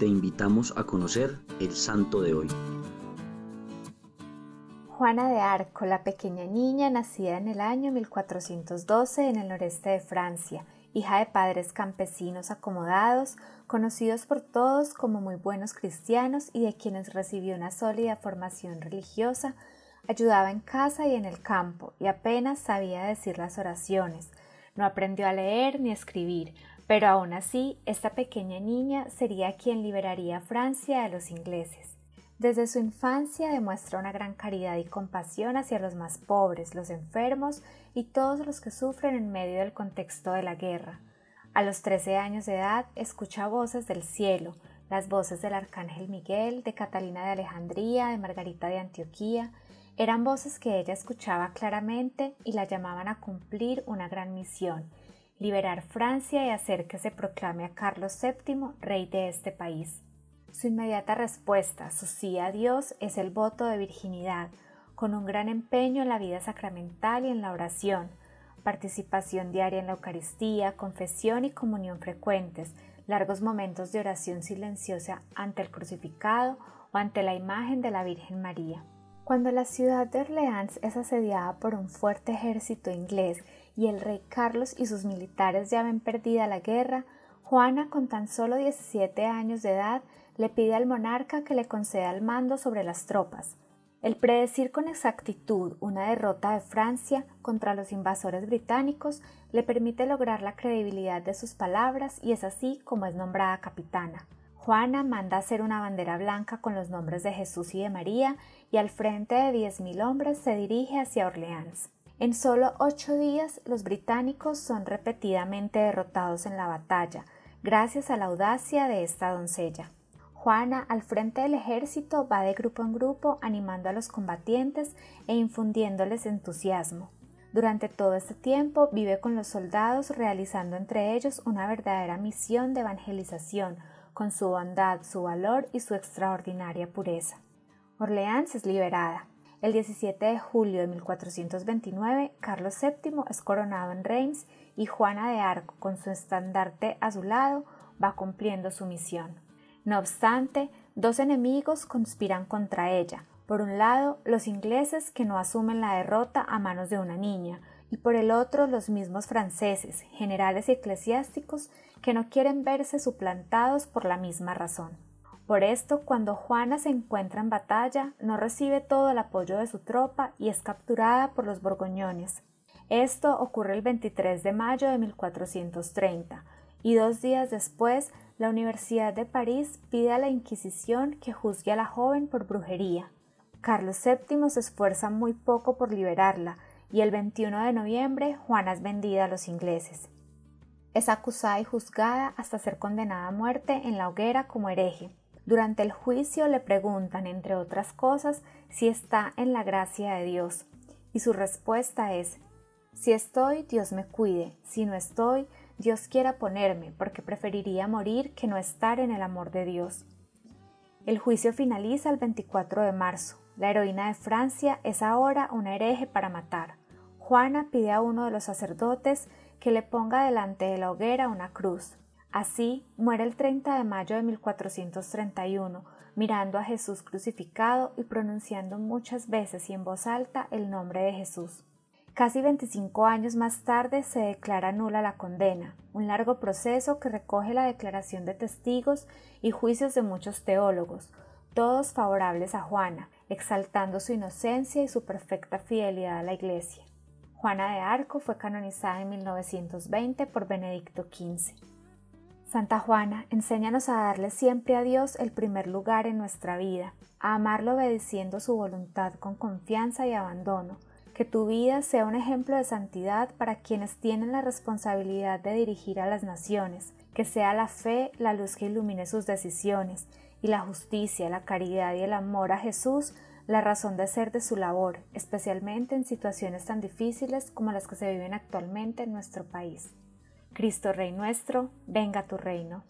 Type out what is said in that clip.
te invitamos a conocer el santo de hoy. Juana de Arco, la pequeña niña nacida en el año 1412 en el noreste de Francia, hija de padres campesinos acomodados, conocidos por todos como muy buenos cristianos y de quienes recibió una sólida formación religiosa, ayudaba en casa y en el campo, y apenas sabía decir las oraciones. No aprendió a leer ni a escribir, pero aún así esta pequeña niña sería quien liberaría a Francia de los ingleses. Desde su infancia demuestra una gran caridad y compasión hacia los más pobres, los enfermos y todos los que sufren en medio del contexto de la guerra. A los trece años de edad escucha voces del cielo, las voces del arcángel Miguel, de Catalina de Alejandría, de Margarita de Antioquía, eran voces que ella escuchaba claramente y la llamaban a cumplir una gran misión, liberar Francia y hacer que se proclame a Carlos VII rey de este país. Su inmediata respuesta, su sí a Dios, es el voto de virginidad, con un gran empeño en la vida sacramental y en la oración, participación diaria en la Eucaristía, confesión y comunión frecuentes, largos momentos de oración silenciosa ante el crucificado o ante la imagen de la Virgen María. Cuando la ciudad de Orleans es asediada por un fuerte ejército inglés y el rey Carlos y sus militares ya ven perdida la guerra, Juana, con tan solo 17 años de edad, le pide al monarca que le conceda el mando sobre las tropas. El predecir con exactitud una derrota de Francia contra los invasores británicos le permite lograr la credibilidad de sus palabras y es así como es nombrada capitana. Juana manda hacer una bandera blanca con los nombres de Jesús y de María y al frente de diez mil hombres se dirige hacia Orleans. En solo ocho días los británicos son repetidamente derrotados en la batalla, gracias a la audacia de esta doncella. Juana, al frente del ejército, va de grupo en grupo animando a los combatientes e infundiéndoles entusiasmo. Durante todo este tiempo vive con los soldados realizando entre ellos una verdadera misión de evangelización, con su bondad, su valor y su extraordinaria pureza. Orleans es liberada. El 17 de julio de 1429, Carlos VII es coronado en Reims y Juana de Arco, con su estandarte a su lado, va cumpliendo su misión. No obstante, dos enemigos conspiran contra ella. Por un lado, los ingleses que no asumen la derrota a manos de una niña, y por el otro los mismos franceses, generales y eclesiásticos, que no quieren verse suplantados por la misma razón. Por esto, cuando Juana se encuentra en batalla, no recibe todo el apoyo de su tropa y es capturada por los borgoñones. Esto ocurre el 23 de mayo de 1430, y dos días después la Universidad de París pide a la Inquisición que juzgue a la joven por brujería. Carlos VII se esfuerza muy poco por liberarla, y el 21 de noviembre Juana es vendida a los ingleses. Es acusada y juzgada hasta ser condenada a muerte en la hoguera como hereje. Durante el juicio le preguntan, entre otras cosas, si está en la gracia de Dios, y su respuesta es Si estoy, Dios me cuide, si no estoy, Dios quiera ponerme, porque preferiría morir que no estar en el amor de Dios. El juicio finaliza el 24 de marzo. La heroína de Francia es ahora una hereje para matar. Juana pide a uno de los sacerdotes que le ponga delante de la hoguera una cruz. Así muere el 30 de mayo de 1431, mirando a Jesús crucificado y pronunciando muchas veces y en voz alta el nombre de Jesús. Casi 25 años más tarde se declara nula la condena, un largo proceso que recoge la declaración de testigos y juicios de muchos teólogos, todos favorables a Juana, exaltando su inocencia y su perfecta fidelidad a la Iglesia. Juana de Arco fue canonizada en 1920 por Benedicto XV. Santa Juana, enséñanos a darle siempre a Dios el primer lugar en nuestra vida, a amarlo obedeciendo su voluntad con confianza y abandono, que tu vida sea un ejemplo de santidad para quienes tienen la responsabilidad de dirigir a las naciones, que sea la fe la luz que ilumine sus decisiones, y la justicia, la caridad y el amor a Jesús la razón de ser de su labor, especialmente en situaciones tan difíciles como las que se viven actualmente en nuestro país. Cristo Rey nuestro, venga tu reino.